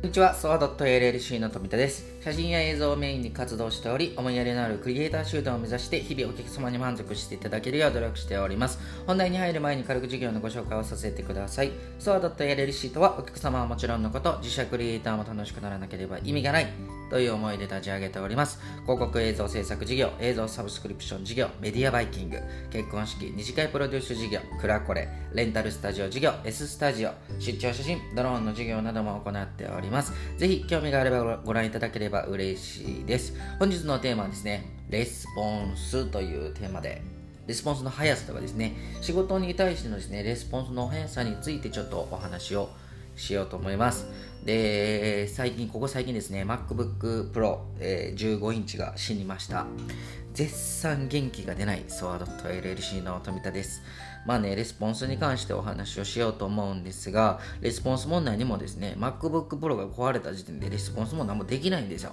こんにちは、ソワドット LLC の富田です。写真や映像をメインに活動しており、思いやりのあるクリエイター集団を目指して、日々お客様に満足していただけるよう努力しております。本題に入る前に軽く授業のご紹介をさせてください。ソワドット LLC とは、お客様はもちろんのこと、自社クリエイターも楽しくならなければ意味がないという思いで立ち上げております。広告映像制作事業、映像サブスクリプション事業、メディアバイキング、結婚式、二次会プロデュース事業、クラコレ、レンタルスタジオ事業、S スタジオ、出張写真、ドローンの事業なども行っております。ぜひ興味があればご覧いただければば嬉しいです。本日のテーマはですね、レスポンスというテーマで、レスポンスの速さとかですね、仕事に対してのですね、レスポンスの速さについてちょっとお話をしようと思います。で、最近、ここ最近ですね、MacBook Pro、えー15インチが死にました。絶賛元気が出ないソワード .LLC の富田です。まあね、レスポンスに関してお話をしようと思うんですが、レスポンス問題にもですね、MacBook Pro が壊れた時点でレスポンスも何もできないんですよ。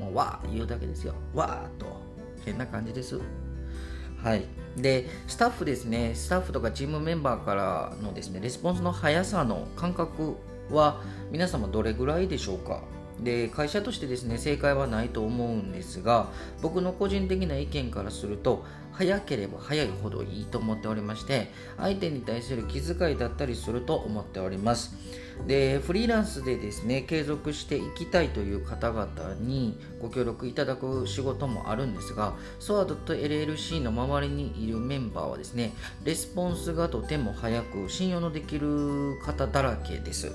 もう、わー言うだけですよ。わーと。変な感じです。はい。で、スタッフですね、スタッフとかチームメンバーからのですね、レスポンスの速さの感覚は皆様どれぐらいでしょうか？で会社としてですね正解はないと思うんですが僕の個人的な意見からすると早ければ早いほどいいと思っておりまして相手に対する気遣いだったりすると思っております。でフリーランスでですね継続していきたいという方々にご協力いただく仕事もあるんですが SOAD.LLC の周りにいるメンバーはですねレスポンスがとても早く信用のできる方だらけです。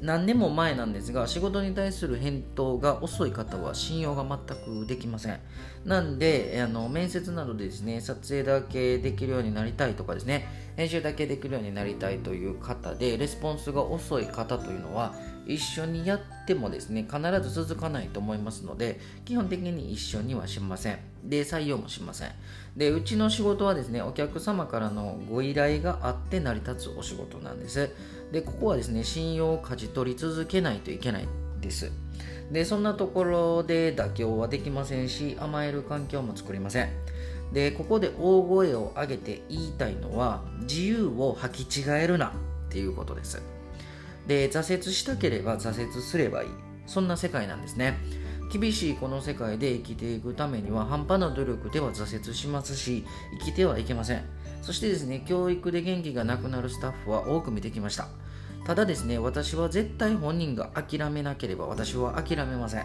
何年も前なんですが仕事に対する返答が遅い方は信用が全くできません。なんであの面接などでですね撮影だけできるようになりたいとかですね編集だけできるようになりたいという方でレスポンスが遅い方というのは一緒にやってもですね必ず続かないと思いますので基本的に一緒にはしません。で採用もしません。でうちの仕事はですねお客様からのご依頼があって成り立つお仕事なんです。でここはですね信用を勝ち取り続けないといけないです。でそんなところで妥協はできませんし甘える環境も作りません。でここで大声を上げて言いたいのは自由を履き違えるなっていうことです。で挫折したければ挫折すればいい。そんな世界なんですね。厳しいこの世界で生きていくためには半端な努力では挫折しますし生きてはいけません。そしてですね教育で元気がなくなるスタッフは多く見てきました。ただですね私は絶対本人が諦めなければ私は諦めません。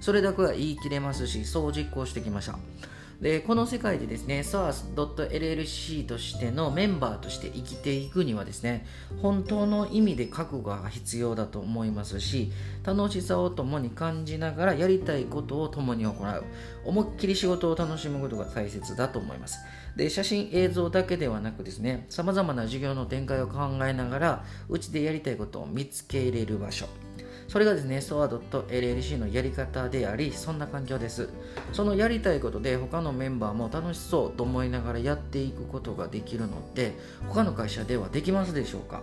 それだけは言い切れますしそう実行してきました。でこの世界でですね SOURCE.LLC としてのメンバーとして生きていくにはですね本当の意味で覚悟が必要だと思いますし楽しさを共に感じながらやりたいことを共に行う。思いっきり仕事を楽しむことが大切だと思います。で写真映像だけではなくですねさまざまな授業の展開を考えながらうちでやりたいことを見つけ入れる場所。それがですね、SOA.LLC のやり方であり、そんな環境です。そのやりたいことで他のメンバーも楽しそうと思いながらやっていくことができるので、他の会社ではできますでしょうか？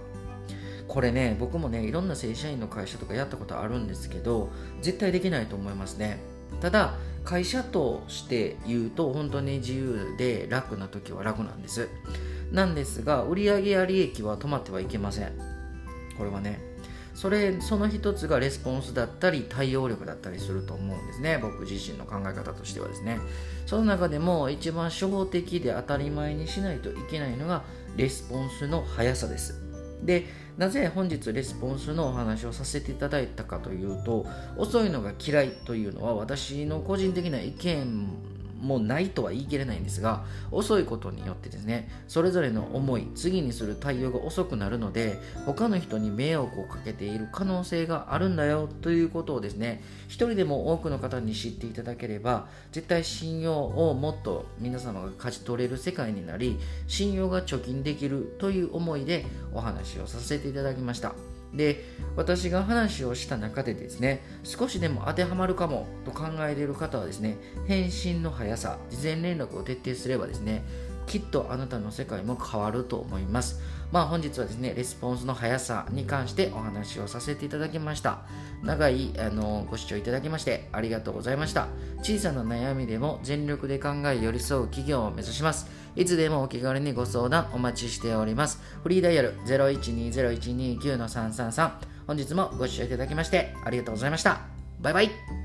これね、僕もね、いろんな正社員の会社とかやったことあるんですけど、絶対できないと思いますね。ただ、会社として言うと、本当に自由で楽な時は楽なんです。なんですが、売上や利益は止まってはいけません。これはね、それその一つがレスポンスだったり対応力だったりすると思うんですね。僕自身の考え方としてはですね。その中でも一番初歩的で当たり前にしないといけないのがレスポンスの速さです。でなぜ本日レスポンスのお話をさせていただいたかというと遅いのが嫌いというのは私の個人的な意見もうないとは言い切れないんですが遅いことによってですねそれぞれの思い次にする対応が遅くなるので他の人に迷惑をかけている可能性があるんだよということをですね一人でも多くの方に知っていただければ絶対信用をもっと皆様が勝ち取れる世界になり信用が貯金できるという思いでお話をさせていただきました。で私が話をした中でですね少しでも当てはまるかもと考えている方はですね返信の速さ事前連絡を徹底すればですねきっとあなたの世界も変わると思います。まあ本日はですねレスポンスの速さに関してお話をさせていただきました。長いあのご視聴いただきましてありがとうございました。小さな悩みでも全力で考え寄り添う企業を目指します。いつでもお気軽にご相談お待ちしております。フリーダイヤル0120-129-333本日もご視聴いただきましてありがとうございました。バイバイ。